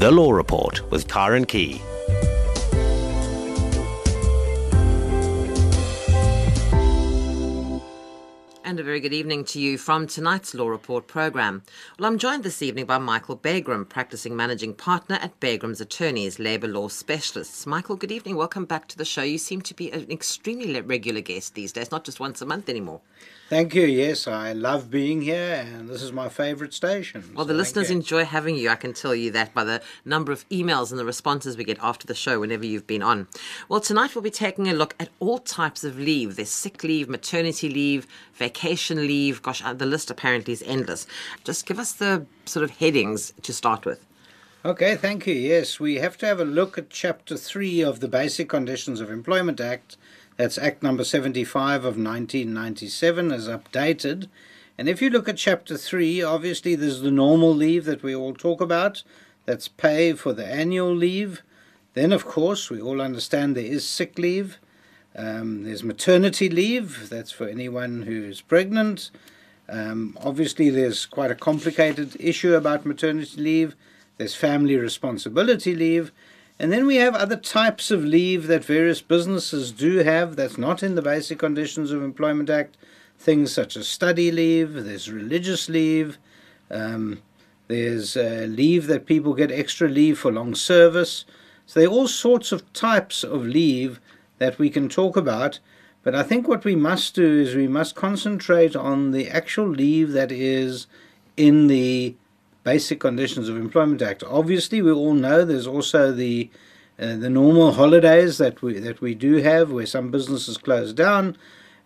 The Law Report with Karen Key. And a very good evening to you from tonight's Law Report program. Well, I'm joined this evening by Michael Bagraim, practicing managing partner at Bagraim's Attorneys, Labour Law Specialists. Michael, good evening. Welcome back to the show. You seem to be an extremely regular guest these days, not just once a month anymore. Thank you. Yes, I love being here, and this is my favourite station. Well, the listeners enjoy having you. I can tell you that by the number of emails and the responses we get after the show whenever you've been on. Well, tonight we'll be taking a look at all types of leave. There's sick leave, maternity leave, vacation leave. Gosh, uh, the list apparently is endless. Just give us the sort of headings to start with. Okay, thank you. Yes, we have to have a look at Chapter 3 of the Basic Conditions of Employment Act that's Act number 75 of 1997 as updated. And if you look at Chapter 3, obviously there's the normal leave that we all talk about. That's pay for the annual leave. Then, of course, we all understand there is sick leave. Um, there's maternity leave. That's for anyone who's pregnant. Um, obviously, there's quite a complicated issue about maternity leave. There's family responsibility leave. And then we have other types of leave that various businesses do have that's not in the Basic Conditions of Employment Act. Things such as study leave, there's religious leave, um, there's uh, leave that people get extra leave for long service. So there are all sorts of types of leave that we can talk about. But I think what we must do is we must concentrate on the actual leave that is in the Basic Conditions of Employment Act. Obviously, we all know there's also the uh, the normal holidays that we that we do have, where some businesses close down,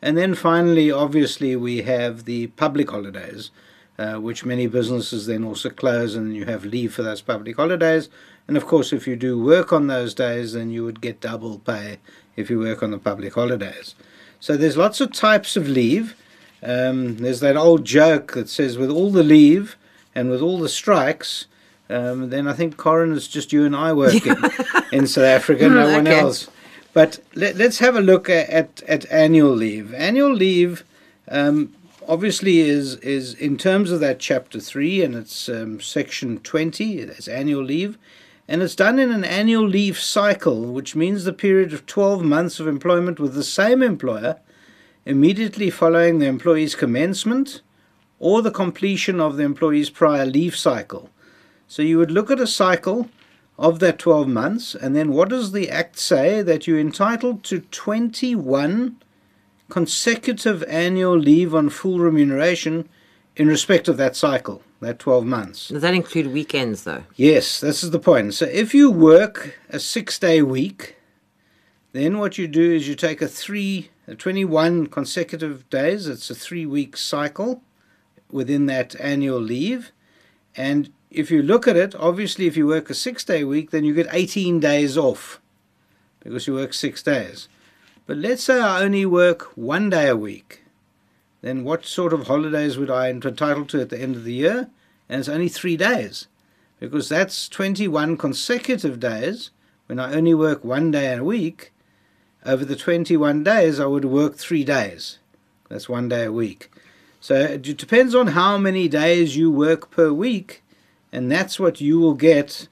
and then finally, obviously, we have the public holidays, uh, which many businesses then also close, and you have leave for those public holidays. And of course, if you do work on those days, then you would get double pay if you work on the public holidays. So there's lots of types of leave. Um, there's that old joke that says, with all the leave and with all the strikes, um, then I think Karen is just you and I working in South Africa, no one Okay. else. But let, us have a look at, at, at annual leave. Annual leave, um, obviously, is is in terms of that chapter three, and it's um, section twenty. It's annual leave, and it's done in an annual leave cycle, which means the period of twelve months of employment with the same employer, immediately following the employee's commencement, or the completion of the employee's prior leave cycle. So you would look at a cycle of that 12 months, and then what does the Act say? That you're entitled to 21 consecutive annual leave on full remuneration in respect of that cycle, that 12 months. Does that include weekends, though? Yes, this is the point. So if you work a six day week, then what you do is you take a three, a 21 consecutive days, it's a three week cycle within that annual leave. And if you look at it, obviously, if you work a six day week, then you get 18 days off because you work six days. But let's say I only work one day a week. Then what sort of holidays would I entitled to at the end of the year? And it's only three days because that's 21 consecutive days when I only work one day a week. Over the 21 days, I would work three days. That's one day a week. So it depends on how many days you work per week, and that's what you will get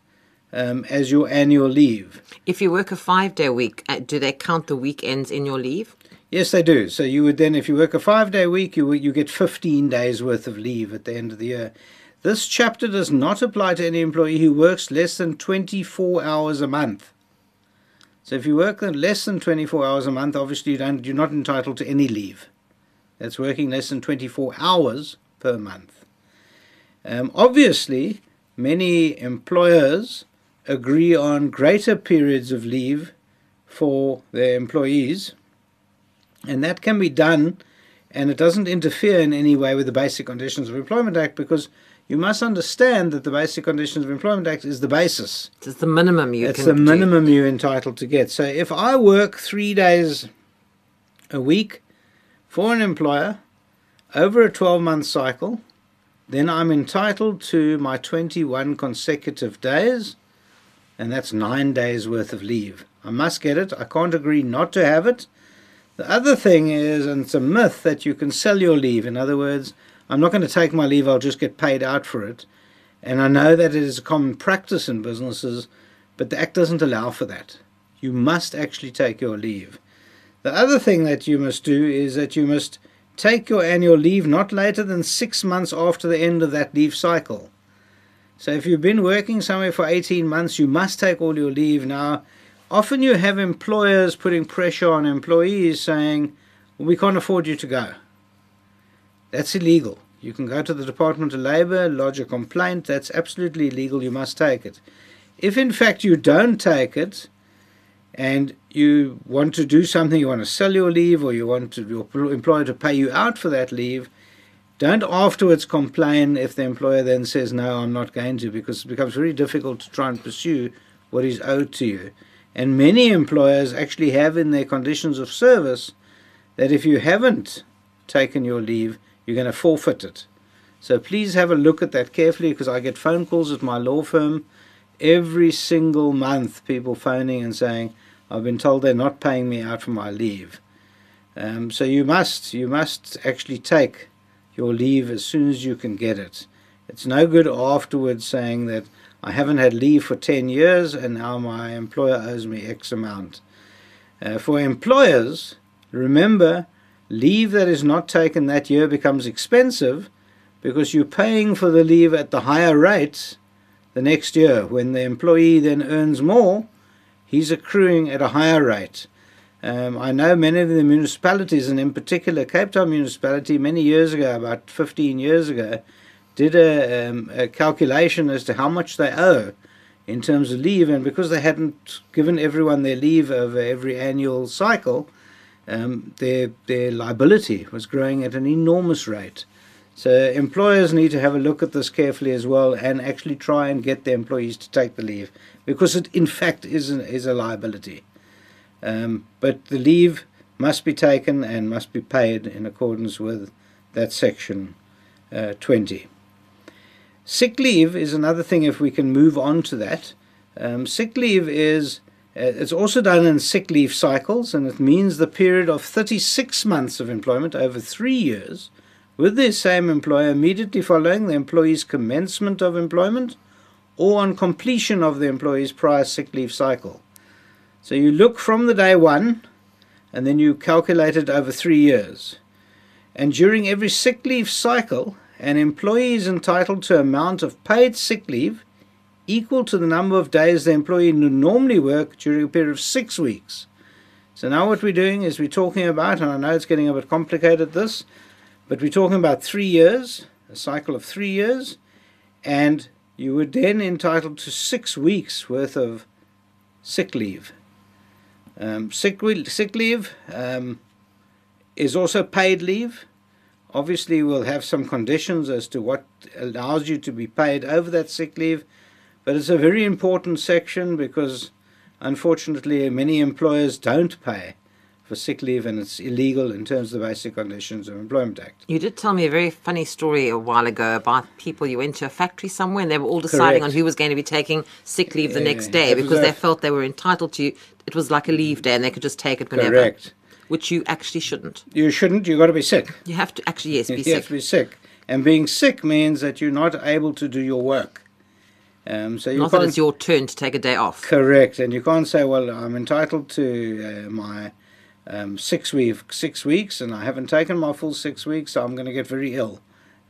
um, as your annual leave. If you work a five day week, uh, do they count the weekends in your leave? Yes, they do. So you would then, if you work a five-day week, you you get 15 days worth of leave at the end of the year. This chapter does not apply to any employee who works less than 24 hours a month. So if you work less than 24 hours a month, obviously you don't, you're not entitled to any leave. That's working less than 24 hours per month. Um, obviously, many employers agree on greater periods of leave for their employees, and that can be done, and it doesn't interfere in any way with the Basic Conditions of Employment Act because you must understand that the Basic Conditions of Employment Act is the basis. It's the minimum you It's the do. minimum you're entitled to get. So if I work three days a week for an employer over a 12 month cycle, then I'm entitled to my 21 consecutive days, and that's nine days worth of leave. I must get it. I can't agree not to have it. The other thing is, and it's a myth, that you can sell your leave. In other words, I'm not going to take my leave, I'll just get paid out for it. And I know that it is a common practice in businesses, but the Act doesn't allow for that. You must actually take your leave. The other thing that you must do is that you must take your annual leave not later than six months after the end of that leave cycle. So if you've been working somewhere for 18 months, you must take all your leave. Now, often you have employers putting pressure on employees saying, we can't afford you to go. That's illegal. You can go to the Department of Labour, lodge a complaint. That's absolutely illegal. You must take it. If in fact you don't take it, and you want to do something, you want to sell your leave, or you want to, your employer to pay you out for that leave, don't afterwards complain if the employer then says, No, I'm not going to, because it becomes very difficult to try and pursue what is owed to you. And many employers actually have in their conditions of service that if you haven't taken your leave, you're going to forfeit it. So please have a look at that carefully because I get phone calls at my law firm every single month, people phoning and saying, I've been told they're not paying me out for my leave. Um, so you must you must actually take your leave as soon as you can get it. It's no good afterwards saying that I haven't had leave for 10 years and now my employer owes me X amount. Uh, for employers, remember leave that is not taken that year becomes expensive because you're paying for the leave at the higher rate the next year. When the employee then earns more, he's accruing at a higher rate. Um, I know many of the municipalities, and in particular Cape Town municipality, many years ago, about 15 years ago, did a, um, a calculation as to how much they owe in terms of leave, and because they hadn't given everyone their leave over every annual cycle, um, their their liability was growing at an enormous rate. So employers need to have a look at this carefully as well and actually try and get their employees to take the leave because it in fact is, an, is a liability. Um, but the leave must be taken and must be paid in accordance with that section uh, 20. Sick leave is another thing if we can move on to that. Um, sick leave is uh, it's also done in sick leave cycles and it means the period of 36 months of employment over three years with the same employer immediately following the employee's commencement of employment or on completion of the employee's prior sick leave cycle. So you look from the day one and then you calculate it over three years. And during every sick leave cycle, an employee is entitled to amount of paid sick leave equal to the number of days the employee would normally work during a period of six weeks. So now what we're doing is we're talking about, and I know it's getting a bit complicated this, but we're talking about three years, a cycle of three years, and you were then entitled to six weeks worth of sick leave. Um, sick, sick leave um, is also paid leave. Obviously, we'll have some conditions as to what allows you to be paid over that sick leave, but it's a very important section because unfortunately many employers don't pay for sick leave and it's illegal in terms of the basic conditions of employment act. You did tell me a very funny story a while ago about people you went to a factory somewhere and they were all deciding Correct. on who was going to be taking sick leave the Yeah, next day because a- they felt they were entitled to it was like a leave day and they could just take it whenever. Correct which you actually shouldn't. You shouldn't you've got to be sick. You have to actually yes be you sick. have to be sick. And being sick means that you're not able to do your work. Um, so you not that it's your turn to take a day off. Correct, and you can't say, "Well, I'm entitled to uh, my um, six week six weeks, and I haven't taken my full six weeks, so I'm going to get very ill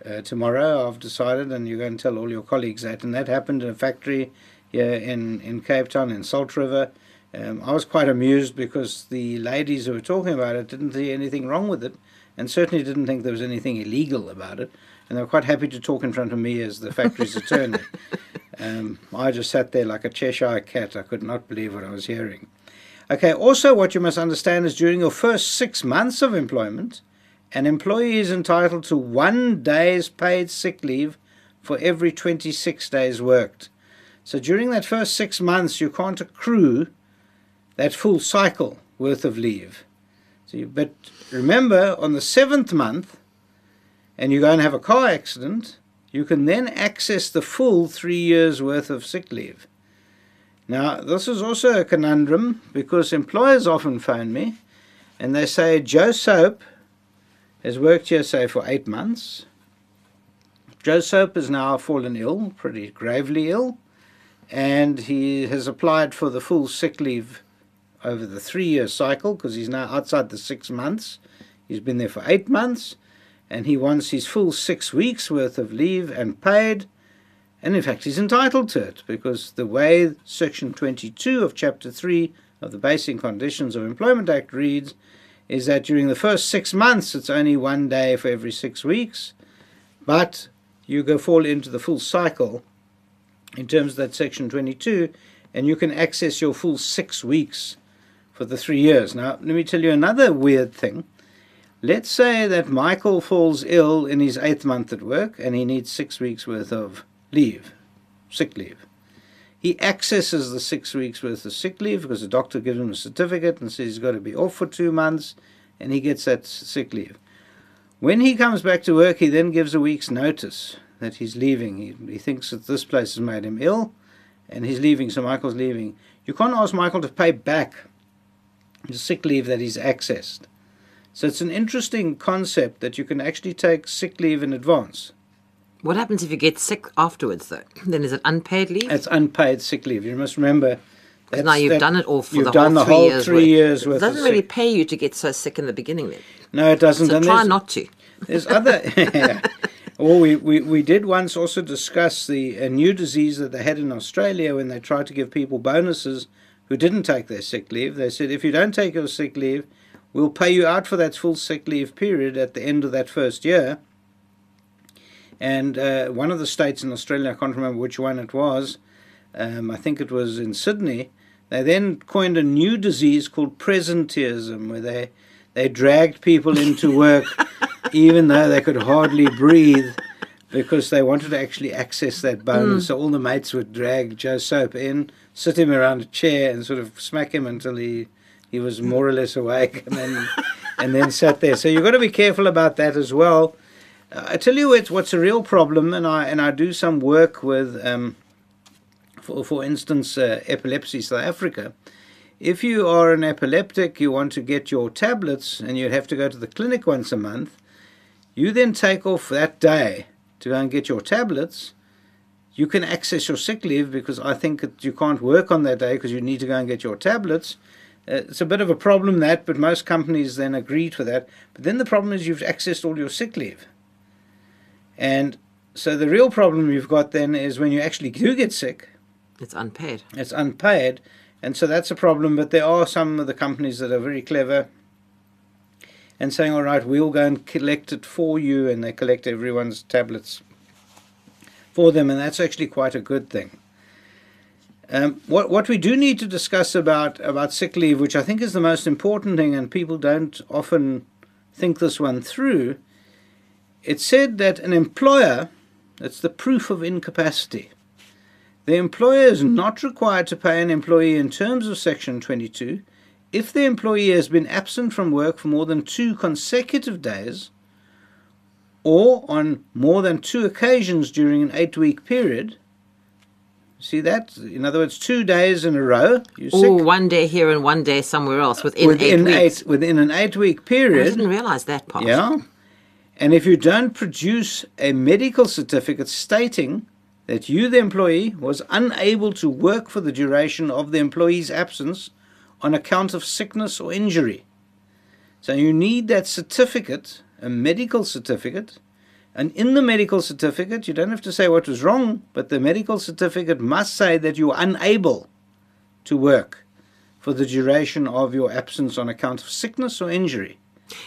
uh, tomorrow." I've decided, and you're going to tell all your colleagues that, and that happened in a factory here in in Cape Town in Salt River. Um, I was quite amused because the ladies who were talking about it didn't see anything wrong with it, and certainly didn't think there was anything illegal about it, and they were quite happy to talk in front of me as the factory's attorney. Um, I just sat there like a Cheshire cat. I could not believe what I was hearing. Okay, also, what you must understand is during your first six months of employment, an employee is entitled to one day's paid sick leave for every 26 days worked. So during that first six months, you can't accrue that full cycle worth of leave. So you, but remember, on the seventh month, and you go and have a car accident, you can then access the full three years worth of sick leave. Now, this is also a conundrum because employers often phone me and they say, Joe Soap has worked here, say, for eight months. Joe Soap has now fallen ill, pretty gravely ill, and he has applied for the full sick leave over the three year cycle because he's now outside the six months. He's been there for eight months, and he wants his full six weeks worth of leave and paid. And in fact, he's entitled to it because the way Section 22 of Chapter 3 of the Basic Conditions of Employment Act reads is that during the first six months it's only one day for every six weeks, but you go fall into the full cycle in terms of that Section 22, and you can access your full six weeks for the three years. Now, let me tell you another weird thing. Let's say that Michael falls ill in his eighth month at work and he needs six weeks worth of leave, sick leave. He accesses the six weeks worth of sick leave because the doctor gives him a certificate and says he's got to be off for two months, and he gets that sick leave. When he comes back to work, he then gives a week's notice that he's leaving. He, he thinks that this place has made him ill, and he's leaving, so Michael's leaving. You can't ask Michael to pay back the sick leave that he's accessed. So it's an interesting concept that you can actually take sick leave in advance. What happens if you get sick afterwards, though? Then is it unpaid leave? It's unpaid sick leave. You must remember. Because now you've that- done it all for you've the done whole the three whole years. three worth. years It doesn't really sick- pay you to get so sick in the beginning. Then, No, it doesn't. so and try there's- not to. There's other. yeah. Well, we, we, we did once also discuss the a new disease that they had in Australia when they tried to give people bonuses who didn't take their sick leave. They said, if you don't take your sick leave, we'll pay you out for that full sick leave period at the end of that first year. And uh, one of the states in Australia, I can't remember which one it was, um, I think it was in Sydney, they then coined a new disease called presenteeism, where they, they dragged people into work even though they could hardly breathe because they wanted to actually access that bonus. So all the mates would drag Joe Soap in, sit him around a chair, and sort of smack him until he, he was more or less awake, and then and then sat there. So you've got to be careful about that as well. Uh, I tell you what's, what's a real problem, and I and I do some work with, um, for for instance, uh, Epilepsy South Africa. If you are an epileptic, you want to get your tablets, and you'd have to go to the clinic once a month. You then take off that day to go and get your tablets. You can access your sick leave because I think you can't work on that day because you need to go and get your tablets. Uh, it's a bit of a problem that, but most companies then agree to that. But then the problem is you've accessed all your sick leave. And so the real problem you've got then is when you actually do get sick, It's unpaid. it's unpaid. And so that's a problem. But there are some of the companies that are very clever and saying, all right, we'll go and collect it for you. And they collect everyone's tablets for them. And that's actually quite a good thing. Um, what what we do need to discuss about about sick leave, which I think is the most important thing, and people don't often think this one through. It said that an employer, that's the proof of incapacity. The employer is not required to pay an employee in terms of Section 22 if the employee has been absent from work for more than two consecutive days or on more than two occasions during an eight week period. See that? In other words, two days in a row. Or one day here and one day somewhere else within, within eight weeks. within an eight week period. I didn't realize that part. Yeah. And if you don't produce a medical certificate stating that you, the employee, was unable to work for the duration of the employee's absence on account of sickness or injury. So you need that certificate, a medical certificate. And in the medical certificate, you don't have to say what was wrong, but the medical certificate must say that you were unable to work for the duration of your absence on account of sickness or injury.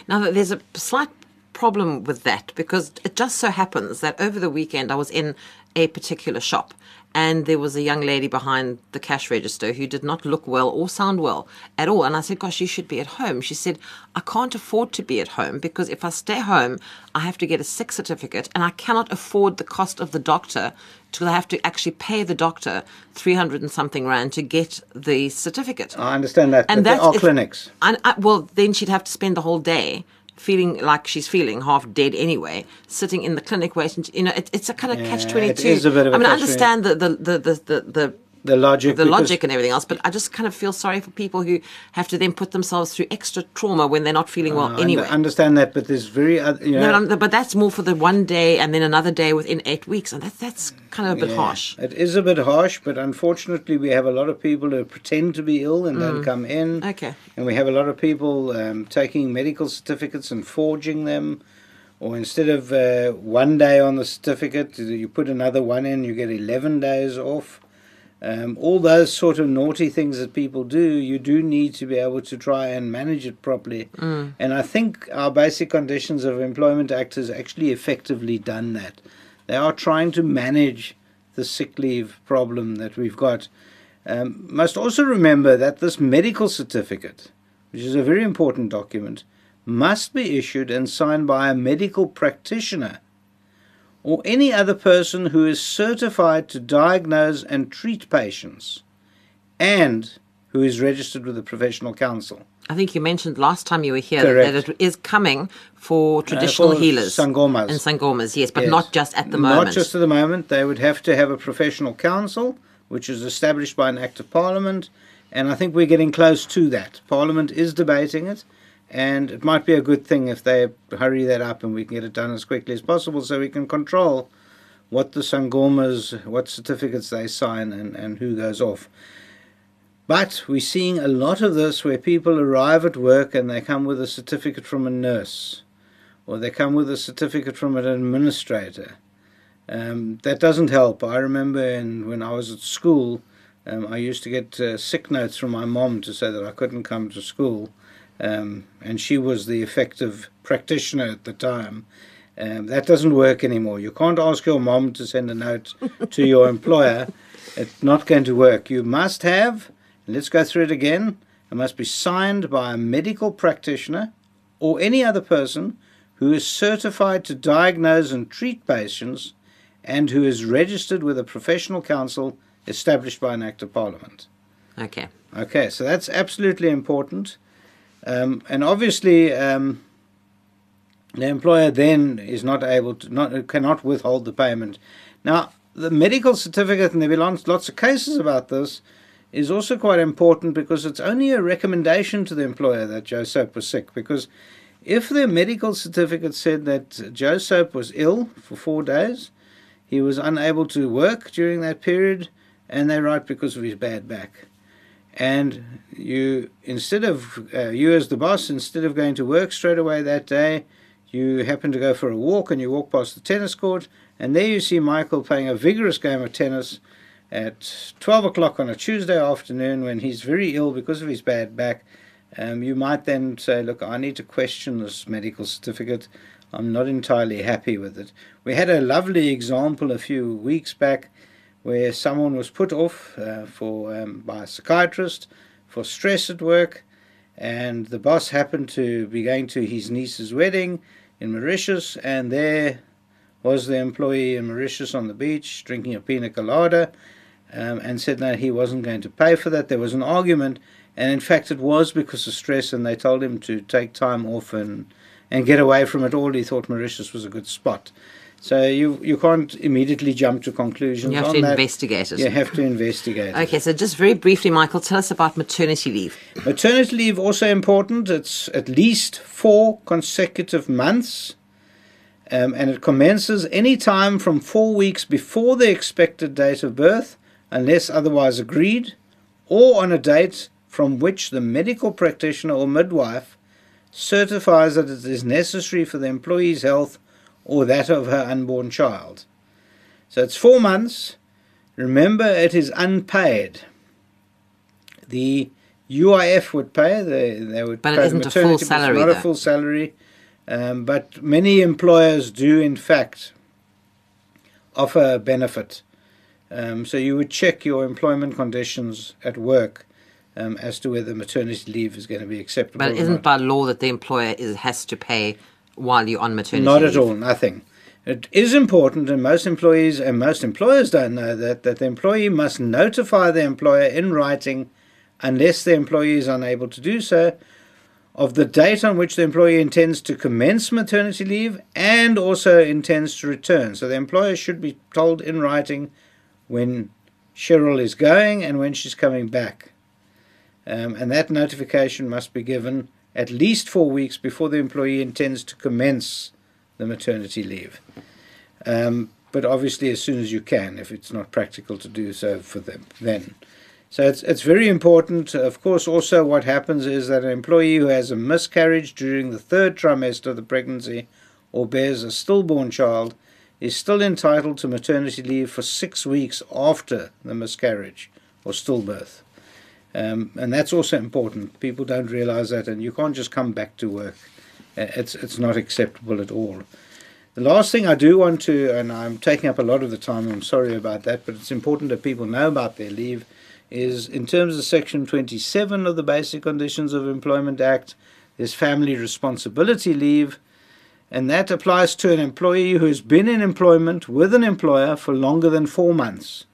Now, there's a slight problem with that because it just so happens that over the weekend I was in a particular shop and there was a young lady behind the cash register who did not look well or sound well at all. And I said, Gosh, you should be at home. She said, I can't afford to be at home because if I stay home, I have to get a sick certificate and I cannot afford the cost of the doctor to have to actually pay the doctor 300 and something rand to get the certificate. I understand that, And that's are clinics. And I, well, then she'd have to spend the whole day feeling like she's feeling half dead anyway, sitting in the clinic waiting. To, you know, it, it's a kind of Yeah, catch twenty two. is a bit of a I mean, I catch-22. understand the the the the the. The logic. the logic and everything else. But I just kind of feel sorry for people who have to then put themselves through extra trauma when they're not feeling well I under- anyway. understand that, but there's very, you know, no, but that's more for the one day and then another day within eight weeks, and that, that's kind of a bit Yeah, harsh. It is a bit harsh, but unfortunately, we have a lot of people who pretend to be ill and don't come in. Mm. Okay. And we have a lot of people um, taking medical certificates and forging them. Or instead of uh, one day on the certificate, you put another one in, you get 11 days off. Um, all those sort of naughty things that people do, you do need to be able to try and manage it properly. And I think our Basic Conditions of Employment Act has actually effectively done that. They are trying to manage the sick leave problem that we've got. Um, must also remember that this medical certificate, which is a very important document, must be issued and signed by a medical practitioner or any other person who is certified to diagnose and treat patients and who is registered with a professional council. I think you mentioned last time you were here Correct. that it is coming for uh, traditional for healers sangomas. and sangomas, yes, but Yes. not just at the moment. Not just at the moment. They would have to have a professional council, which is established by an Act of Parliament, and I think we're getting close to that. Parliament is debating it, and it might be a good thing if they hurry that up and we can get it done as quickly as possible so we can control what the sangomas, what certificates they sign, and, and who goes off. But we're seeing a lot of this where people arrive at work and they come with a certificate from a nurse or they come with a certificate from an administrator. Um, that doesn't help. I remember in, when I was at school, um, I used to get uh, sick notes from my mom to say that I couldn't come to school, um, and she was the effective practitioner at the time. Um, that doesn't work anymore. You can't ask your mom to send a note to your employer. It's not going to work. You must have, let's go through it again, it must be signed by a medical practitioner or any other person who is certified to diagnose and treat patients and who is registered with a professional council established by an Act of Parliament. okay. Okay, so that's absolutely important. Um, and obviously, um, the employer then is not able to, not cannot withhold the payment. Now, the medical certificate, and there have been lots, of cases about this, is also quite important because it's only a recommendation to the employer that Joe Soap was sick. Because if the medical certificate said that Joe Soap was ill for four days, he was unable to work during that period, and they write because of his bad back and you instead of uh, you as the boss instead of going to work straight away that day you happen to go for a walk and you walk past the tennis court and there you see michael playing a vigorous game of tennis at 12 o'clock on a tuesday afternoon when he's very ill because of his bad back. Um, you might then say look i need to question this medical certificate. I'm not entirely happy with it. We had a lovely example a few weeks back where someone was put off uh, for um, by a psychiatrist for stress at work, and the boss happened to be going to his niece's wedding in Mauritius, and there was the employee in Mauritius on the beach drinking a pina colada, um, and said that he wasn't going to pay for that. There was an argument, and in fact, it was because of stress, and they told him to take time off and and get away from it all. He thought Mauritius was a good spot. So you you can't immediately jump to conclusions. You have on to that. investigate it. You have to investigate. it. Okay, so just very briefly, Michael, tell us about maternity leave. Maternity leave also important. It's at least four consecutive months, um, and it commences any time from four weeks before the expected date of birth, unless otherwise agreed, or on a date from which the medical practitioner or midwife certifies that it is necessary for the employee's health or that of her unborn child. So it's four months. Remember, it is unpaid. The UIF would pay. They, they would But it pay the isn't a full maternity, but it's salary, Not a full salary, um, but many employers do, in fact, offer a benefit. Um, so you would check your employment conditions at work um, as to whether maternity leave is going to be acceptable. But it isn't by law that the employer is, has to pay while you're on maternity Not leave. at all, nothing. It is important, and most employees and most employers don't know that, that the employee must notify the employer in writing, unless the employee is unable to do so, of the date on which the employee intends to commence maternity leave and also intends to return. So the employer should be told in writing when Cheryl is going and when she's coming back. Um, and that notification must be given at least four weeks before the employee intends to commence the maternity leave. Um, but obviously, as soon as you can, if it's not practical to do so for them then. So it's, it's very important. Of course, also what happens is that an employee who has a miscarriage during the third trimester of the pregnancy or bears a stillborn child is still entitled to maternity leave for six weeks after the miscarriage or stillbirth. Um, and that's also important. People don't realize that, and you can't just come back to work. Uh, it's, it's not acceptable at all. The last thing I do want to, and I'm taking up a lot of the time, I'm sorry about that, but it's important that people know about their leave, is in terms of Section 27 of the Basic Conditions of Employment Act, there's family responsibility leave, and that applies to an employee who has been in employment with an employer for longer than four months.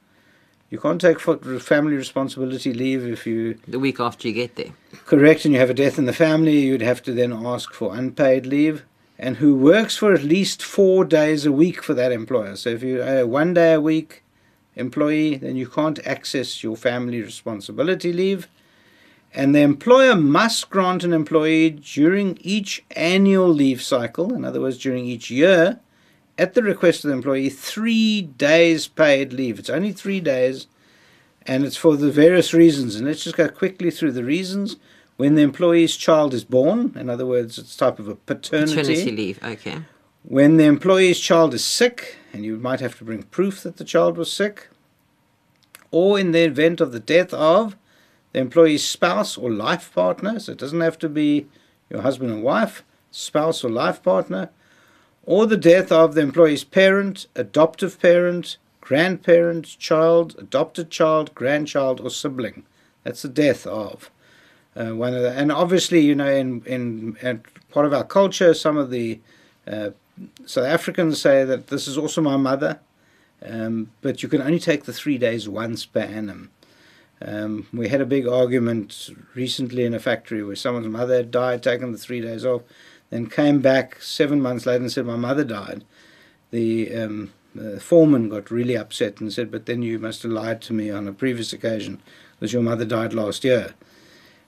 You can't take family responsibility leave if you. The week after you get there. Correct, and you have a death in the family, you'd have to then ask for unpaid leave. And who works for at least four days a week for that employer. So if you're a uh, one day a week employee, then you can't access your family responsibility leave and the employer must grant an employee during each annual leave cycle, in other words, during each year, at the request of the employee, three days paid leave. It's only three days, and it's for the various reasons. And let's just go quickly through the reasons. When the employee's child is born, in other words, it's type of a paternity. Paternity leave, okay. When the employee's child is sick, and you might have to bring proof that the child was sick, or in the event of the death of the employee's spouse or life partner, so it doesn't have to be your husband and wife, spouse or life partner, or the death of the employee's parent, adoptive parent, grandparent, child, adopted child, grandchild, or sibling. That's the death of uh, one of the, and obviously, you know, in, in, in part of our culture, some of the uh, South Africans say that this is also my mother, um, but you can only take the three days once per annum. Um, we had a big argument recently in a factory where someone's mother had died, taken the three days off, then came back seven months later and said, My mother died. The um, foreman got really upset and said, But then you must have lied to me on a previous occasion because your mother died last year.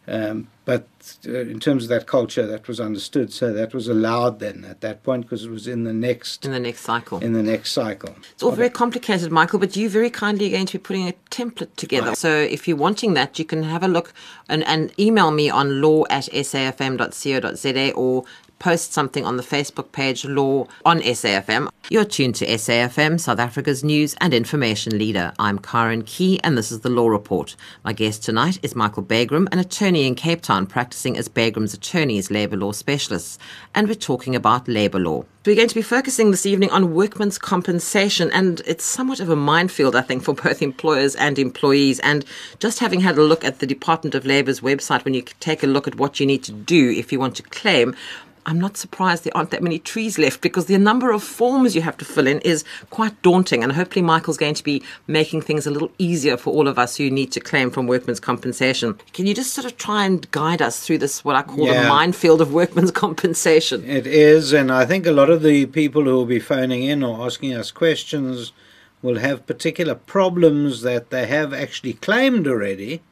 Um, but uh, in terms of that culture, that was understood. So that was allowed then at that point because it was in the next in the next cycle. In the next cycle. It's all very complicated, Michael. But you very kindly are going to be putting a template together. Right. So if you're wanting that, you can have a look and, and email me on law at safm.co.za or post something on the Facebook page Law on SAFM. You're tuned to SAFM, South Africa's news and information leader. I'm Karen Key, and this is the Law Report. My guest tonight is Michael Bagraim, an attorney in Cape Town practicing as Bagraim's attorneys labour law specialists, and we're talking about labour law. We're going to be focusing this evening on workmen's compensation, and it's somewhat of a minefield, I think, for both employers and employees. And just having had a look at the Department of Labour's website, when you take a look at what you need to do if you want to claim, I'm not surprised there aren't that many trees left because the number of forms you have to fill in is quite daunting. And hopefully, Michael's going to be making things a little easier for all of us who need to claim from workmen's compensation. Can you just sort of try and guide us through this, what I call yeah. the minefield of workmen's compensation? It is. And I think a lot of the people who will be phoning in or asking us questions will have particular problems that they have actually claimed already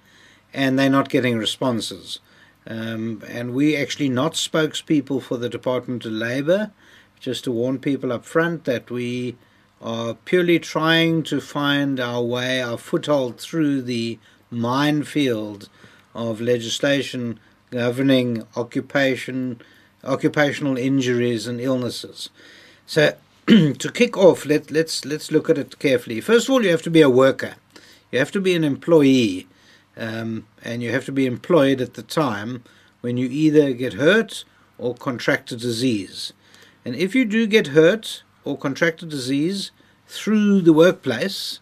and they're not getting responses. Um, and we actually not spokespeople for the Department of Labour, just to warn people up front that we are purely trying to find our way, our foothold through the minefield of legislation governing occupation, occupational injuries and illnesses. So, to kick off, let, let's let's look at it carefully. First of all, you have to be a worker. You have to be an employee um, and you have to be employed at the time when you either get hurt or contract a disease. And if you do get hurt or contract a disease through the workplace,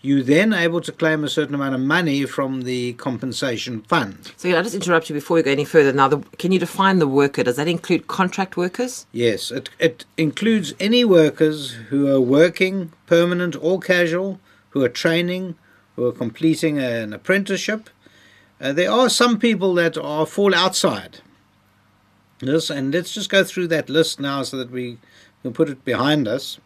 you then able to claim a certain amount of money from the compensation fund. So I'll just interrupt you before we go any further. Now, the, can you define the worker? Does that include contract workers? Yes, it, it includes any workers who are working, permanent or casual, who are training, who are completing an apprenticeship. Uh, there are some people that are fall outside this, and let's just go through that list now so that we can put it behind us.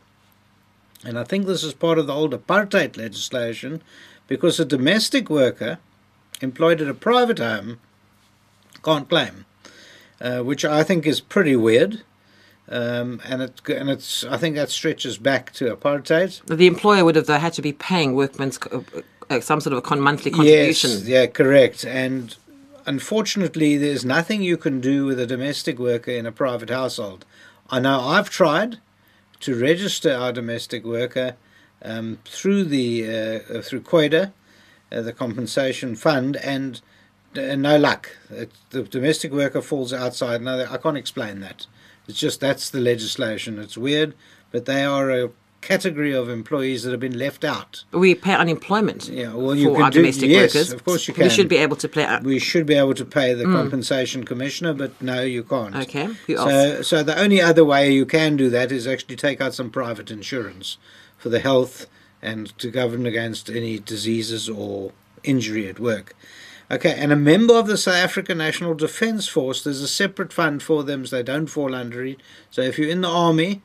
And I think this is part of the old apartheid legislation because a domestic worker employed at a private home can't claim, uh, which I think is pretty weird. Um, and it and it's I think that stretches back to apartheid. The employer would have had to be paying workmen's uh, some sort of a con- monthly contribution. Yes, yeah, correct. And unfortunately, there's nothing you can do with a domestic worker in a private household. I know I've tried to register our domestic worker um, through the uh, uh through COIDA, uh, the compensation fund, and uh, no luck. It, the domestic worker falls outside. No, I can't explain that. It's just that's the legislation. It's weird, but they are a category of employees that have been left out. We pay unemployment Yeah, well, you for can our do- domestic yes, workers. of course you can. We should be able to play. Uh, We should be able to pay the compensation commissioner, but no, you can't. okay. Who else? So, so the only other way you can do that is actually take out some private insurance for the health and to govern against any diseases or injury at work. Okay, and a member of the South African National Defence Force, there's a separate fund for them, so they don't fall under it. So if you're in the army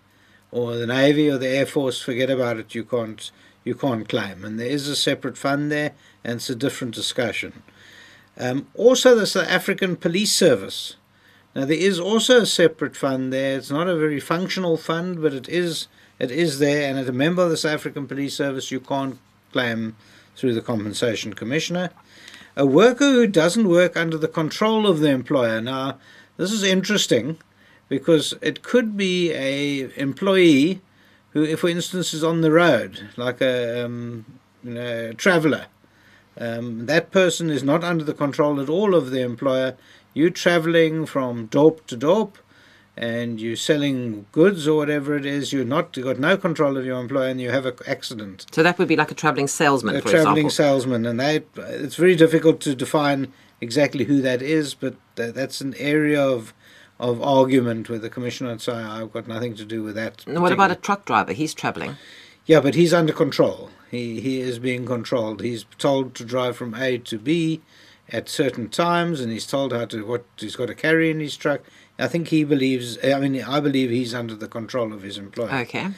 or the navy or the air force, forget about it. You can't you can't claim, and there is a separate fund there, and it's a different discussion. Um, also, the South African Police Service. Now there is also a separate fund there. It's not a very functional fund, but it is it is there, and as a member of the South African Police Service, you can't claim through the Compensation Commissioner. A worker who doesn't work under the control of the employer. Now, this is interesting because it could be a employee who, if for instance, is on the road, like a um, you know, traveller. Um, that person is not under the control at all of the employer. You're travelling from dorp to dorp, and you're selling goods or whatever it is. You're not you've got no control of your employer, and you have an accident so that would be like a travelling salesman, a example. salesman, and they it's very difficult to define exactly who that is, but that's an area of of argument with the commissioner and say I've got nothing to do with that. What about a truck driver? He's travelling. Yeah, but he's under control. He he is being controlled. He's told to drive from A to B at certain times, and he's told how to what he's got to carry in his truck. I think he believes. I mean, I believe he's under the control of his employer. Okay.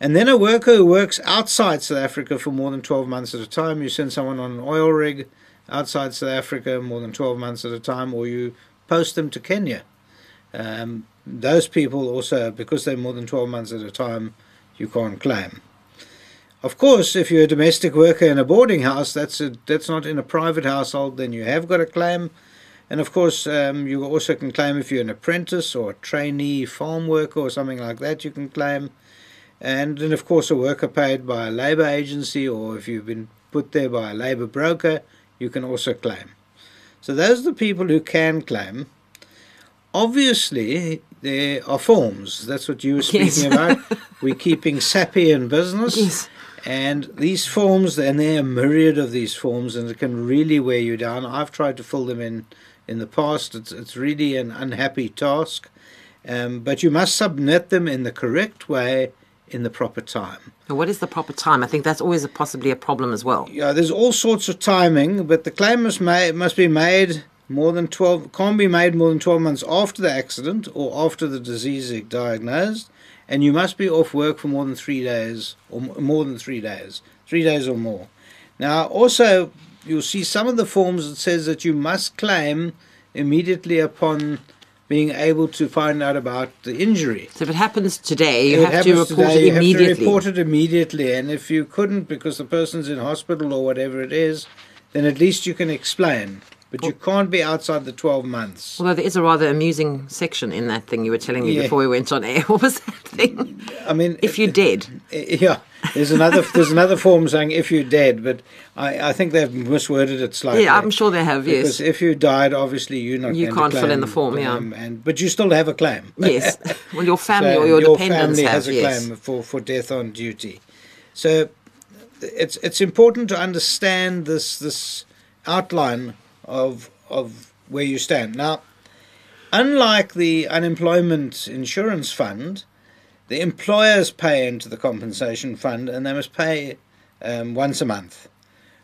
And then a worker who works outside South Africa for more than 12 months at a time, you send someone on an oil rig outside South Africa more than 12 months at a time, or you post them to Kenya. Um, those people also, because they're more than 12 months at a time, you can't claim. Of course, if you're a domestic worker in a boarding house, that's a, that's not in a private household, then you have got a claim. And of course, um, you also can claim if you're an apprentice or a trainee farm worker or something like that, you can claim. And then, of course, a worker paid by a labour agency or if you've been put there by a labour broker, you can also claim. So those are the people who can claim. Obviously, there are forms. That's what you were speaking Yes. about. We're keeping Sappi in business. Yes. And these forms, and there are a myriad of these forms, and it can really wear you down. I've tried to fill them in in the past. It's, it's really an unhappy task. Um, but you must submit them in the correct way in the proper time. What is the proper time? I think that's always a, possibly a problem as well. Yeah, there's all sorts of timing, but the claim must, ma- must be made more than 12, can't be made more than 12 months after the accident or after the disease is diagnosed, and you must be off work for more than three days, or more than three days, three days or more. Now, also, you'll see some of the forms that says that you must claim immediately upon being able to find out about the injury. So if it happens today, you have to happens report today, it you have to report it immediately, and if you couldn't because the person's in hospital or whatever it is, then at least you can explain. But you can't be outside the 12 months. Although there is a rather amusing section in that thing you were telling me Yeah. before we went on air. What was that thing? I mean, If you're dead. yeah, there's another there's another form saying if you're dead, but I, I think they've misworded it slightly. Yeah, I'm sure they have, Because yes. if you died, obviously you're not. You can't fill in the form, yeah. um, and but you still have a claim. Yes. Well, your family So or your, your dependents family have, has a yes. claim for, for death on duty. So it's it's important to understand this this outline of of where you stand. Now, unlike the unemployment insurance fund, the employers pay into the compensation fund and they must pay um, once a month.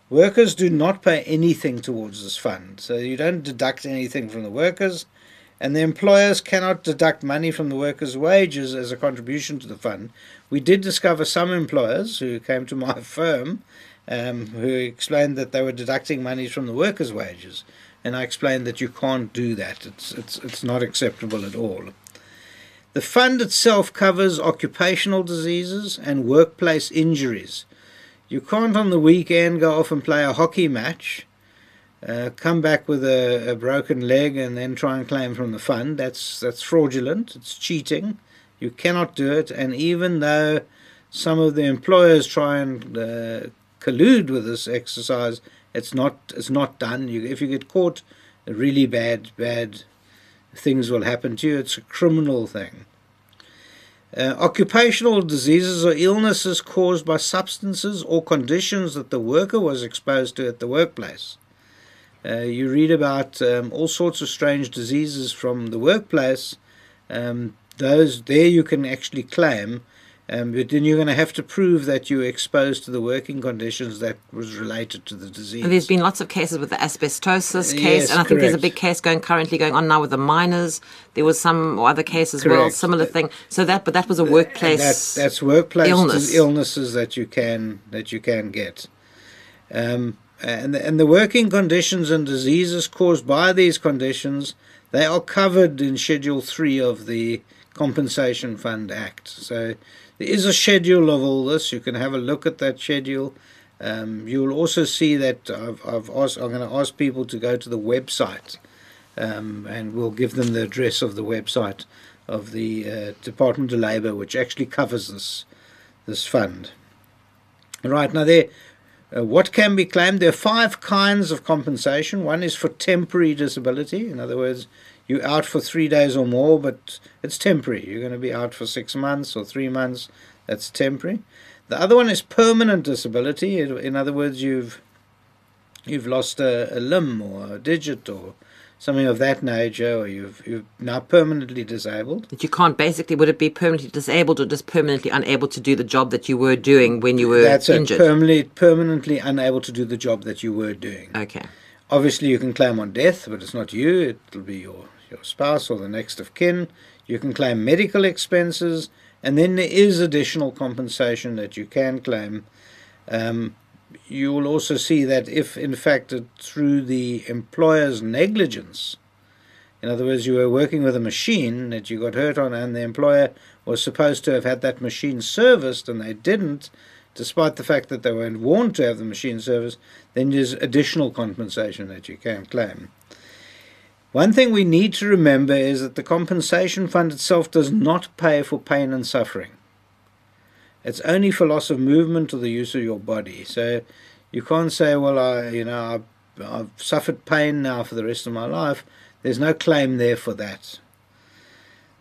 Workers do not pay anything towards this fund, so you don't deduct anything from the workers, and the employers cannot deduct money from the workers' wages as a contribution to the fund. We did discover some employers who came to my firm um, who explained that they were deducting money from the workers' wages, and I explained that you can't do that. It's it's it's not acceptable at all. The fund itself covers occupational diseases and workplace injuries. You can't on the weekend go off and play a hockey match, uh, come back with a, a broken leg, and then try and claim from the fund. That's that's fraudulent. It's cheating. You cannot do it. And even though some of the employers try and uh, collude with this exercise, it's not it's not done. You, if you get caught, really bad bad things will happen to you. It's a criminal thing. Uh, occupational diseases or illnesses caused by substances or conditions that the worker was exposed to at the workplace. Uh, you read about um, all sorts of strange diseases from the workplace. Um, those there you can actually claim um, but then you're going to have to prove that you were exposed to the working conditions that was related to the disease. And there's been lots of cases with the asbestosis case, Yes, and I think there's a big case going currently going on now with the miners. There was some other case as well, Correct. similar thing. So that, but that was a workplace. That, that's workplace illness. illnesses that you can that you can get. Um, and the, and the working conditions and diseases caused by these conditions they are covered in Schedule Three of the Compensation Fund Act. So there is a schedule of all this. You can have a look at that schedule. Um, you will also see that I've, I've asked, I'm going to ask people to go to the website, um, and we'll give them the address of the website of the uh, Department of Labour, which actually covers this this fund. Right now, there, uh, what can be claimed? There are five kinds of compensation. One is for temporary disability. In other words, you're out for three days or more, but it's temporary. You're going to be out for six months or three months. That's temporary. The other one is permanent disability. In other words, you've you've lost a, a limb or a digit or something of that nature, or you've you've now permanently disabled. that you can't basically, would it be permanently disabled or just permanently unable to do the job that you were doing when you were That's injured? Permanently, permanently unable to do the job that you were doing. okay. Obviously, you can claim on death, but it's not you. It'll be your your spouse or the next of kin. You can claim medical expenses, and then there is additional compensation that you can claim. Um, you will also see that if, in fact, through the employer's negligence, in other words, you were working with a machine that you got hurt on, and the employer was supposed to have had that machine serviced, and they didn't, despite the fact that they weren't warned to have the machine serviced, then there's additional compensation that you can claim. One thing we need to remember is that the compensation fund itself does not pay for pain and suffering. It's only for loss of movement or the use of your body. So you can't say, well, I, you know, I've, I've suffered pain now for the rest of my life. There's no claim there for that.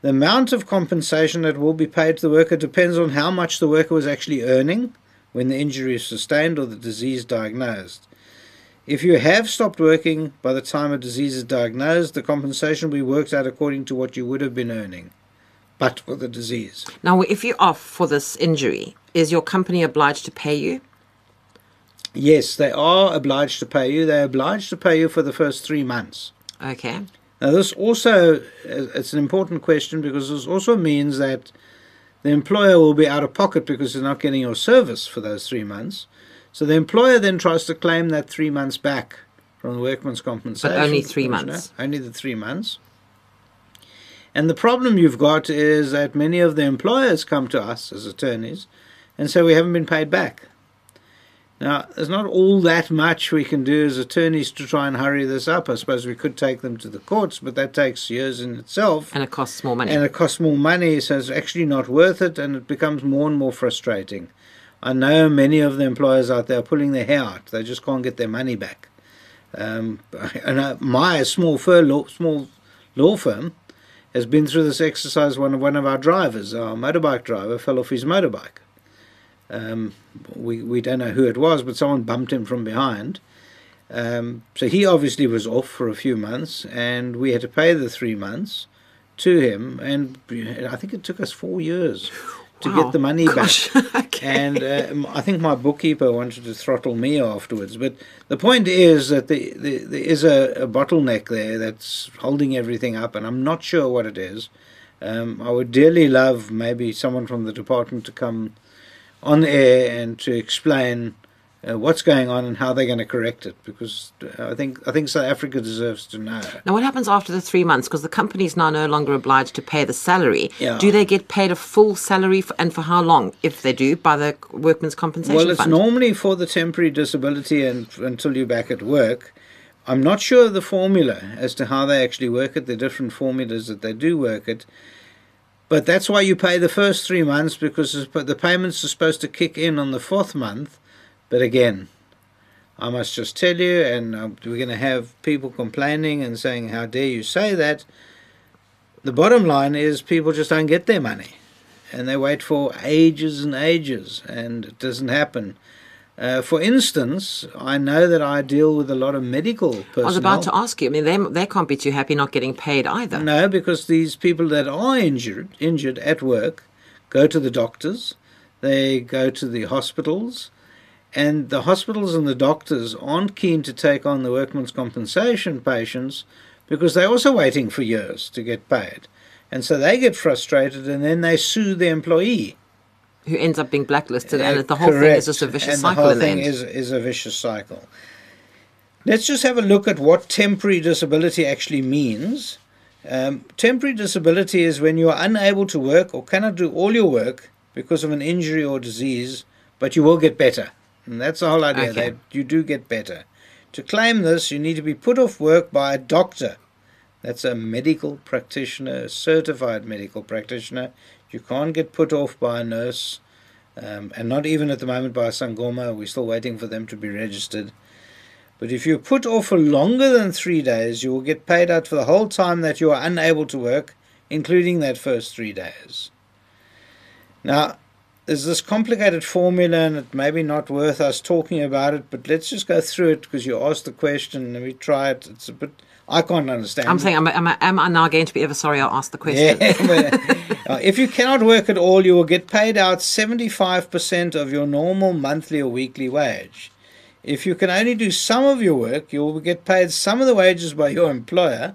The amount of compensation that will be paid to the worker depends on how much the worker was actually earning when the injury is sustained or the disease diagnosed. If you have stopped working by the time a disease is diagnosed, the compensation will be worked out according to what you would have been earning, but for the disease. Now, if you're off for this injury, is your company obliged to pay you? Yes, they are obliged to pay you. They're obliged to pay you for the first three months. Okay. Now, this also uh, it's an important question because this also means that the employer will be out of pocket because they're not getting your service for those three months. So the employer then tries to claim that three months back from the workman's compensation. But only three months. Only the three months. And the problem you've got is that many of the employers come to us as attorneys and say we haven't been paid back. Now, there's not all that much we can do as attorneys to try and hurry this up. I suppose we could take them to the courts, but that takes years in itself. And it costs more money. And it costs more money, so it's actually not worth it, and it becomes more and more frustrating. I know many of the employers out there are pulling their hair out; they just can't get their money back. Um, and I, my small firm, law, small law firm, has been through this exercise. One of one of our drivers, our motorbike driver, fell off his motorbike. Um, we we don't know who it was, but someone bumped him from behind. Um, so he obviously was off for a few months, and we had to pay the three months to him, and I think it took us four years to Wow. get the money Gosh. back. okay. And uh, I think my bookkeeper wanted to throttle me afterwards. But the point is that the, the, there is a, a bottleneck there that's holding everything up, and I'm not sure what it is. Um, I would dearly love maybe someone from the department to come on air and to explain uh, what's going on and how they're going to correct it. Because uh, I think I think South Africa deserves to know. Now, what happens after the three months? Because the company is now no longer obliged to pay the salary. Yeah. Do they get paid a full salary, f and for how long, if they do, by the Workmen's Compensation Well, it's Fund? normally for the temporary disability and until you're back at work. I'm not sure of the formula as to how they actually work it, the different formulas that they do work it. But that's why you pay the first three months because the payments are supposed to kick in on the fourth month. But again, I must just tell you, and uh, we're going to have people complaining and saying, How dare you say that? The bottom line is people just don't get their money and they wait for ages and ages and it doesn't happen. Uh, for instance, I know that I deal with a lot of medical personnel. I was about to ask you. I mean, they, they can't be too happy not getting paid either. No, because these people that are injured, injured at work, go to the doctors, they go to the hospitals, and the hospitals and the doctors aren't keen to take on the workman's compensation patients because they're also waiting for years to get paid. And so they get frustrated and then they sue the employee. Who ends up being blacklisted, and Uh, the whole thing is just a vicious and cycle the whole the thing is, is a vicious cycle. Let's just have a look at what temporary disability actually means. Um, temporary disability is when you are unable to work or cannot do all your work because of an injury or disease, but you will get better. And that's the whole idea, Okay. that you do get better. To claim this, you need to be put off work by a doctor. That's a medical practitioner, a certified medical practitioner. You can't get put off by a nurse, um, and not even at the moment by a Sangoma. We're still waiting for them to be registered. But if you're put off for longer than three days, you will get paid out for the whole time that you are unable to work, including that first three days. Now, there's this complicated formula, and it may be not worth us talking about it, but let's just go through it because you asked the question. Let me try it. It's a bit. I can't understand. I'm it. saying, am, I- am, I- am I now going to be ever sorry I asked the question? Yeah, but, uh, if you cannot work at all, you will get paid out 75% of your normal monthly or weekly wage. If you can only do some of your work, you will get paid some of the wages by your employer.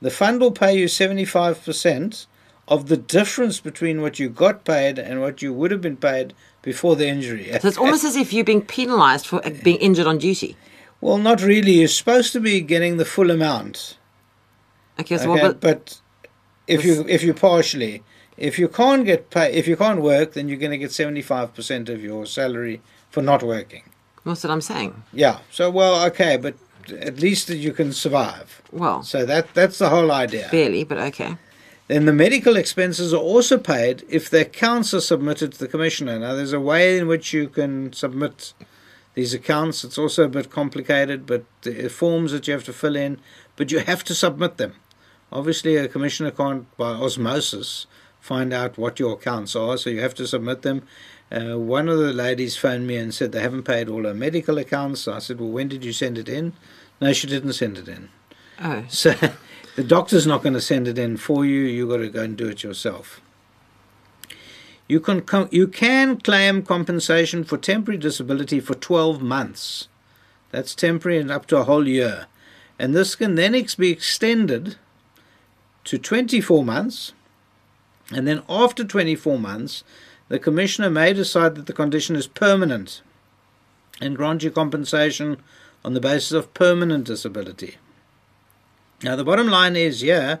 The fund will pay you 75% of the difference between what you got paid and what you would have been paid before the injury. So it's almost as if you're being penalised for being injured on duty. well, not really. You're supposed to be getting the full amount. Okay, so Okay, what, but, but if you if you partially, if you can't get pay, if you can't work, then you're going to get seventy five percent of your salary for not working. That's what I'm saying? Yeah. So well, okay, but at least you can survive. Well, So that that's the whole idea. barely, but okay. Then the medical expenses are also paid if the accounts are submitted to the commissioner. Now there's a way in which you can submit these accounts. It's also a bit complicated, but the forms that you have to fill in, but you have to submit them. Obviously, a commissioner can't, by osmosis, find out what your accounts are, so you have to submit them. Uh, one of the ladies phoned me and said they haven't paid all her medical accounts. I said, Well, when did you send it in? No, she didn't send it in. Oh, So the doctor's not going to send it in for you. You've got to go and do it yourself. You can you can claim compensation for temporary disability for 12 months. That's temporary and up to a whole year. And this can then ex- be extended to 24 months. And then after 24 months, the commissioner may decide that the condition is permanent and grant you compensation on the basis of permanent disability. Now, the bottom line is, yeah,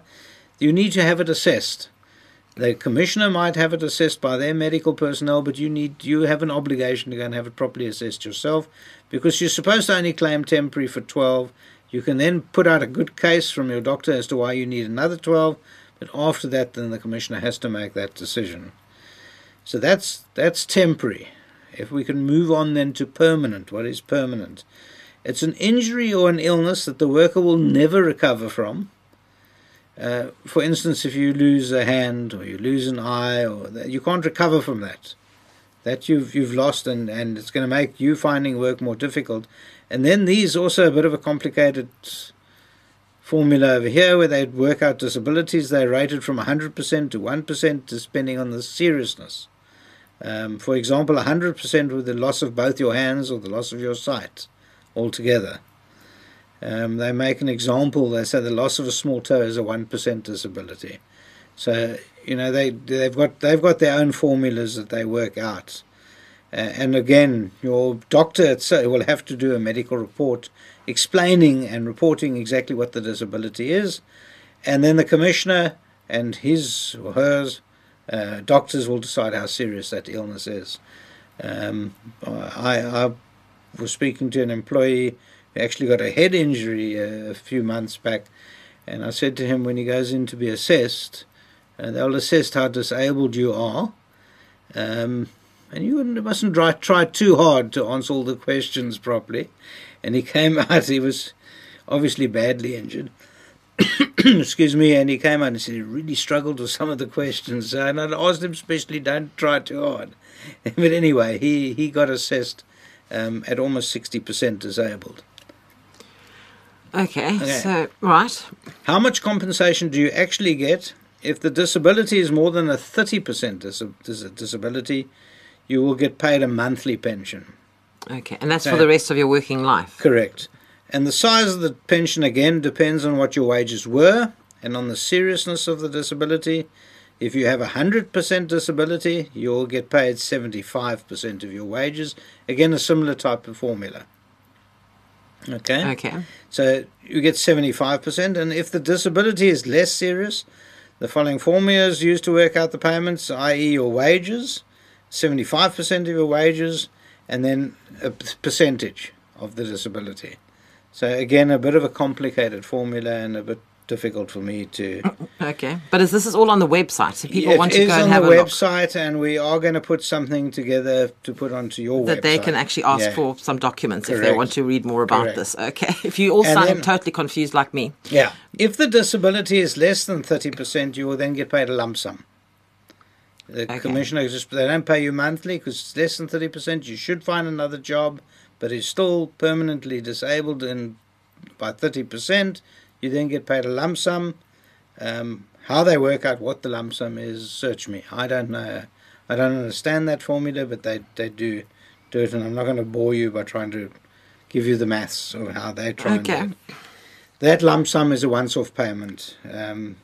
you need to have it assessed. The commissioner might have it assessed by their medical personnel, but you need you have an obligation to go and have it properly assessed yourself, because you're supposed to only claim temporary for 12. You can then put out a good case from your doctor as to why you need another 12, but after that, then the commissioner has to make that decision. So that's that's temporary. If we can move on then to permanent, what is permanent? It's an injury or an illness that the worker will never recover from. Uh, for instance, if you lose a hand or you lose an eye, or that, you can't recover from that. That you've you've lost, and, and it's going to make you finding work more difficult. And then these also a bit of a complicated formula over here, where they work out disabilities. They're rated from 100% to 1%, depending on the seriousness. Um, for example, 100% with the loss of both your hands or the loss of your sight altogether. Um, they make an example. They say the loss of a small toe is a one percent disability. So you know they they've got they've got their own formulas that they work out. Uh, and again, your doctor will have to do a medical report explaining and reporting exactly what the disability is. And then the commissioner and his or hers uh, doctors will decide how serious that illness is. Um, I, I was speaking to an employee who actually got a head injury a, a few months back, and I said to him when he goes in to be assessed, uh, they'll assess how disabled you are. Um, and you mustn't try, try too hard to answer all the questions properly. And he came out, he was obviously badly injured. Excuse me, and he came out and said he really struggled with some of the questions. And I asked him especially, don't try too hard. but anyway, he, he got assessed um, at almost 60% disabled. Okay, okay, so, right. How much compensation do you actually get if the disability is more than a 30% dis- dis- disability? You will get paid a monthly pension. Okay, and that's for the rest of your working life? Correct. And the size of the pension again depends on what your wages were and on the seriousness of the disability. If you have a 100% disability, you'll get paid 75% of your wages. Again, a similar type of formula. Okay? Okay. So you get 75%, and if the disability is less serious, the following formula is used to work out the payments, i.e., your wages, 75% of your wages, and then a percentage of the disability. So again, a bit of a complicated formula and a bit difficult for me to. Okay, but is this is all on the website, so people want to go and have a look. It is on the website, and we are going to put something together to put onto your website. that website. they can actually ask yeah. for some documents Correct. if they want to read more about Correct. this. Okay, if you all sound totally confused like me. Yeah, if the disability is less than thirty percent, you will then get paid a lump sum. The Okay. commissioner just they don't pay you monthly because it's less than thirty percent. You should find another job, but it's still permanently disabled and by thirty percent, you then get paid a lump sum. Um, how they work out what the lump sum is, search me. I don't know. I don't understand that formula, but they, they do do it, and I'm not going to bore you by trying to give you the maths of how they try and do Okay. it. That lump sum is a once-off payment. Um,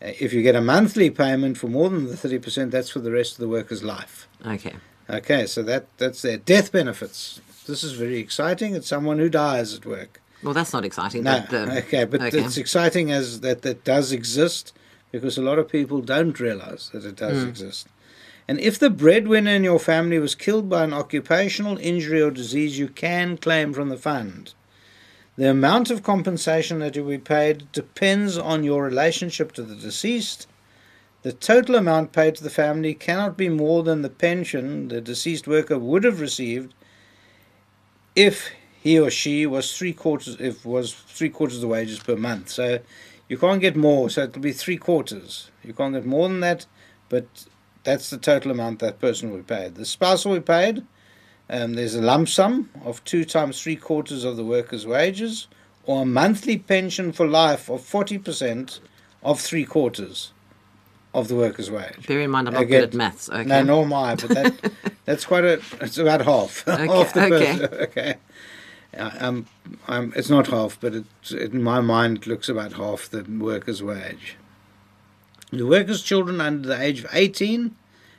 if you get a monthly payment for more than the 30%, that's for the rest of the worker's life. Okay. Okay, so that that's their death benefits. This is very exciting. It's someone who dies at work. Well, that's not exciting. No, but the, okay, but okay. it's exciting as that that does exist because a lot of people don't realize that it does hmm. exist. And if the breadwinner in your family was killed by an occupational injury or disease, you can claim from the fund. The amount of compensation that you will be paid depends on your relationship to the deceased. The total amount paid to the family cannot be more than the pension the deceased worker would have received if he or she was three quarters if was three quarters of the wages per month. So you can't get more, so it'll be three quarters. You can't get more than that, but that's the total amount that person will be paid. The spouse will be paid. Um, there's a lump sum of two times three quarters of the worker's wages, or a monthly pension for life of forty percent of three quarters of the worker's wage. Bear in mind, I'm not Again, good at maths. Okay. No, nor am I, but that, that's quite a. It's about half. half the okay. person. Okay. I- Um, um, it's not half, but it's, in my mind, it looks about half the worker's wage. The worker's children under the age of 18,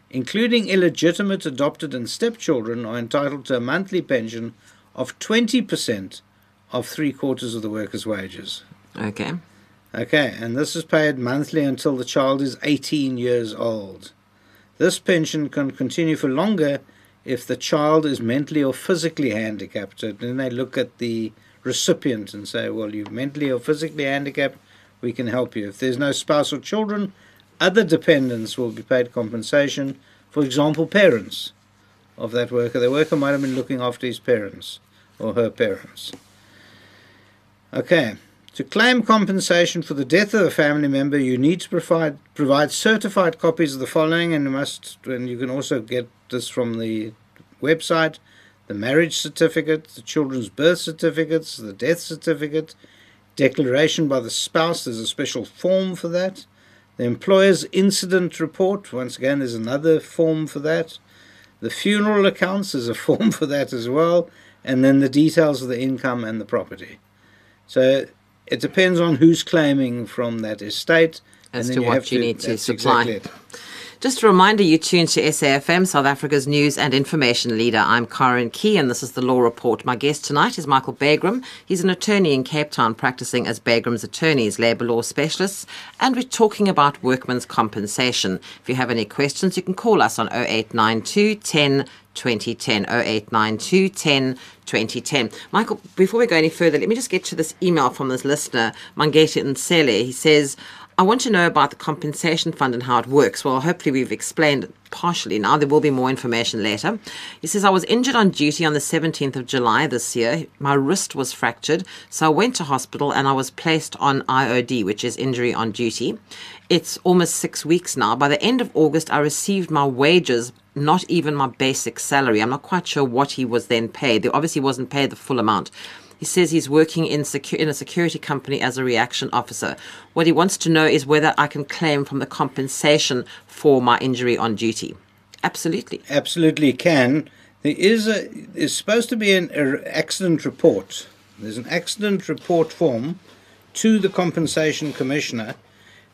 including illegitimate, adopted, and stepchildren, are entitled to a monthly pension of 20% of three quarters of the worker's wages. Okay. Okay, and this is paid monthly until the child is 18 years old. This pension can continue for longer if the child is mentally or physically handicapped. So then they look at the recipient and say, well, you're mentally or physically handicapped, we can help you. If there's no spouse or children, other dependents will be paid compensation. For example, parents of that worker. The worker might have been looking after his parents or her parents. Okay. To claim compensation for the death of a family member, you need to provide provide certified copies of the following, and you must, and you can also get this from the website: the marriage certificate, the children's birth certificates, the death certificate, declaration by the spouse. There's a special form for that. The employer's incident report. Once again, there's another form for that. The funeral accounts. There's a form for that as well, and then the details of the income and the property. So it depends on who's claiming from that estate. As and to you what have you need to supply. Exactly it. Just a reminder, you tune to SAFM, South Africa's news and information leader. I'm Karen Key, and this is the Law Report. My guest tonight is Michael Bagraim. He's an attorney in Cape Town, practicing as Bagraim's attorneys, labour law specialists, and we're talking about workmen's compensation. If you have any questions, you can call us on 0892 10 2010 0892 10 2010. Michael, before we go any further, let me just get to this email from this listener, Mangete Nsele. He says, I want to know about the compensation fund and how it works. Well, hopefully, we've explained it partially now. There will be more information later. He says, I was injured on duty on the 17th of July this year. My wrist was fractured, so I went to hospital and I was placed on IOD, which is injury on duty. It's almost six weeks now. By the end of August, I received my wages, not even my basic salary. I'm not quite sure what he was then paid. There obviously wasn't paid the full amount. He says he's working in, secu- in a security company as a reaction officer. What he wants to know is whether I can claim from the compensation for my injury on duty. Absolutely. Absolutely can. There is a there's supposed to be an er, accident report. There's an accident report form to the compensation commissioner.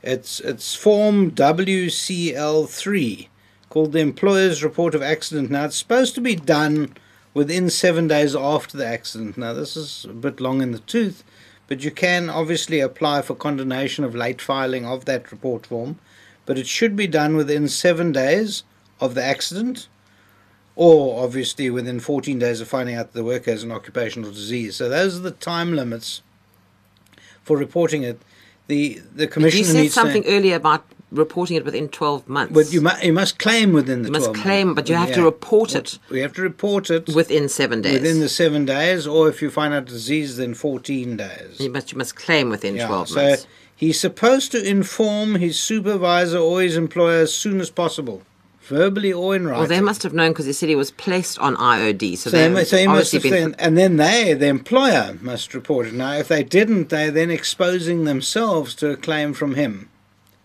It's it's form WCL3 called the employer's report of accident. Now it's supposed to be done within seven days after the accident. Now, this is a bit long in the tooth, but you can obviously apply for condonation of late filing of that report form, but it should be done within seven days of the accident, or obviously within 14 days of finding out that the worker has an occupational disease. So, those are the time limits for reporting it. The, the commissioner you said something earlier about reporting it within 12 months. but you, mu- you must claim within the You must claim, months. but you have to report it We have to report it within seven days. within the seven days, or if you find out disease, then 14 days. you must, you must claim within Yeah, 12 so months. he's supposed to inform his supervisor or his employer as soon as possible, verbally or in writing. Well, they must have known because he said he was placed on IOD. So, So they, they so must have been. then, and then they, the employer, must report it. Now, if they didn't, they're then exposing themselves to a claim from him.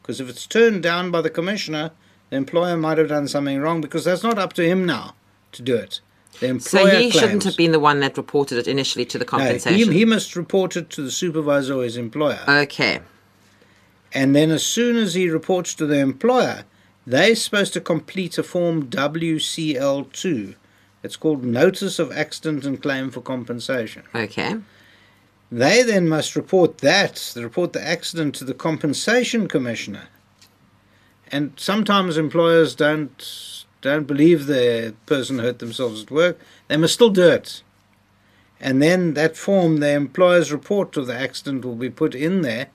Because if it's turned down by the commissioner, the employer might have done something wrong because that's not up to him now to do it. The employer so he shouldn't have been the one that reported it initially to the No, compensation. he, he must report it to the supervisor or his employer. okay. And then as soon as he reports to the employer, they're supposed to complete a form WCL2. It's called Notice of Accident and Claim for Compensation. Okay. They then must report that, report the accident to the compensation commissioner. And sometimes employers don't don't believe the person hurt themselves at work. They must still do it. And then that form, the employer's report of the accident will be put in there,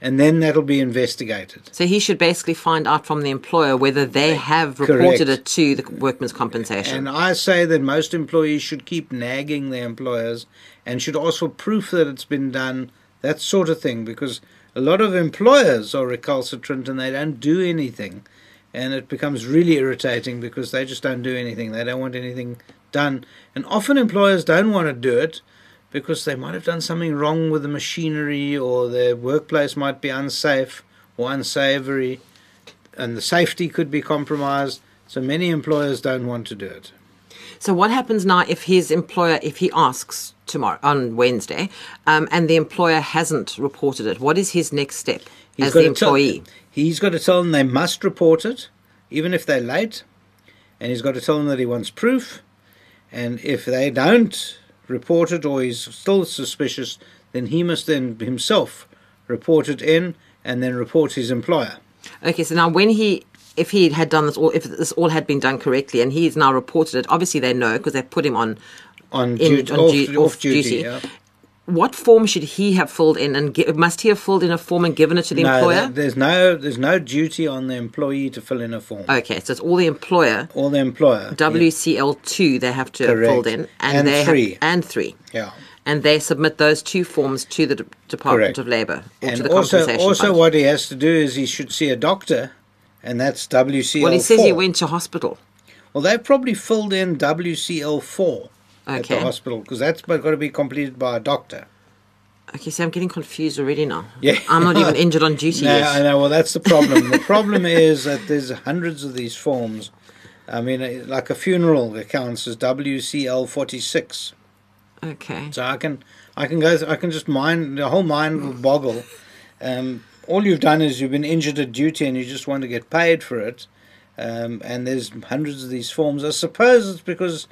and then that'll be investigated. So he should basically find out from the employer whether they have reported Correct. it to the workman's compensation. And I say that most employees should keep nagging their employers and should also proof that it's been done, that sort of thing, because a lot of employers are recalcitrant and they don't do anything. And it becomes really irritating because they just don't do anything. They don't want anything done. And often employers don't want to do it because they might have done something wrong with the machinery or their workplace might be unsafe or unsavory and the safety could be compromised. So many employers don't want to do it. So what happens now if his employer, if he asks tomorrow on Wednesday, um, and the employer hasn't reported it? What is his next step as the to tell- employee? he's got to tell them they must report it, even if they're late, and he's got to tell them that he wants proof. And if they don't report it or he's still suspicious, then he must then himself report it in and then report his employer. Okay, so now when he, if he had done this all, if this all had been done correctly, and he's now reported it, obviously they know because they put him on On, in, duty, on off, du- off off duty. yeah. What form should he have filled in, and gi- must he have filled in a form and given it to the No, employer? there- there's no there's no duty on the employee to fill in a form. Okay, so it's all the employer. All the employer. WCL two they have to Correct. filled in, and, And they have- three. and three, Yeah. and they submit those two forms to the D- Department Correct. of Labour or to And the also, compensation also fund. what he has to do is he should see a doctor, and that's WCL4. well, he says he went to hospital. Well, they've probably filled in WCL4 at the hospital because that's got to be completed by a doctor. Okay, so I'm getting confused already now. Yeah. I'm not even injured on duty No, yet. I know. Well, that's the problem. the problem is that there's hundreds of these forms. I mean, uh, like a funeral that counts as WCL46. Okay. So I can, I can go. I can just mind. The whole mind will boggle. Um, all you've done is you've been injured at duty and you just want to get paid for it. um, and there's hundreds of these forms. I suppose it's because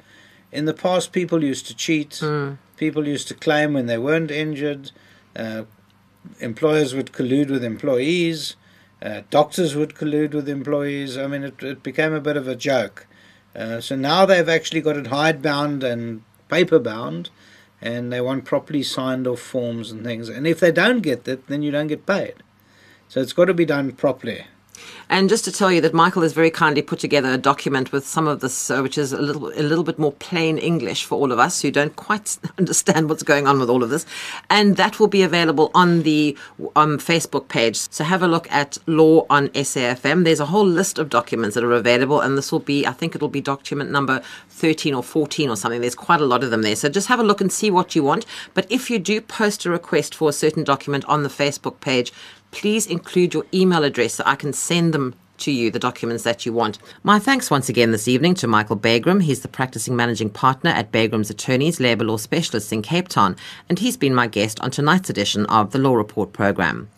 in the past people used to cheat, Mm. people used to claim when they weren't injured, uh, employers would collude with employees, uh, doctors would collude with employees. I mean, it, it became a bit of a joke. Uh, so now they've actually got it hidebound and paper bound, and they want properly signed off forms and things. And if they don't get that, then you don't get paid. So it's got to be done properly. And just to tell you that Michael has very kindly put together a document with some of this, uh, which is a little a little bit more plain English for all of us who don't quite understand what's going on with all of this, and that will be available on the um, Facebook page. So have a look at Law on SAFM. There's a whole list of documents that are available, and this will be, I think, it'll be document number 13 or 14 or something. There's quite a lot of them there. So just have a look and see what you want. But if you do post a request for a certain document on the Facebook page, please include your email address so I can send them to you the documents that you want. My thanks once again this evening to Michael Bagraim. He's the practicing managing partner at Bagraim's Attorneys, Labour Law Specialists in Cape Town, and he's been my guest on tonight's edition of the Law Report program.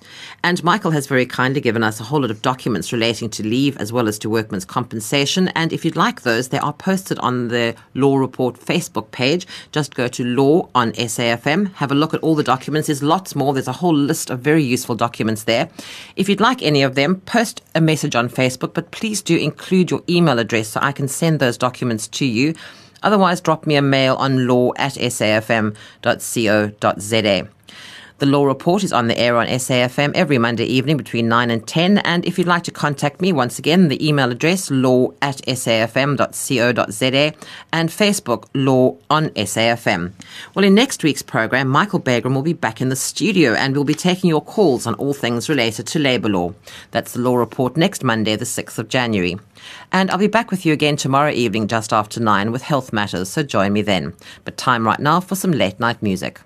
And Michael has very kindly given us a whole lot of documents relating to leave as well as to workmen's compensation. And if you'd like those, they are posted on the Law Report Facebook page. Just go to Law on SAFM, have a look at all the documents. There's lots more. There's a whole list of very useful documents there. If you'd like any of them, post a message on Facebook, but please do include your email address so I can send those documents to you. Otherwise, drop me a mail on law at safm.co.za. The Law Report is on the air on SAFM every Monday evening between 9 and 10. And if you'd like to contact me, once again, the email address law at safm.co.za and Facebook Law on SAFM. Well, in next week's program, Michael Bagraim will be back in the studio and we'll be taking your calls on all things related to labour law. That's the Law Report next Monday, the 6th of January. And I'll be back with you again tomorrow evening just after 9 with health matters, so join me then. But time right now for some late night music.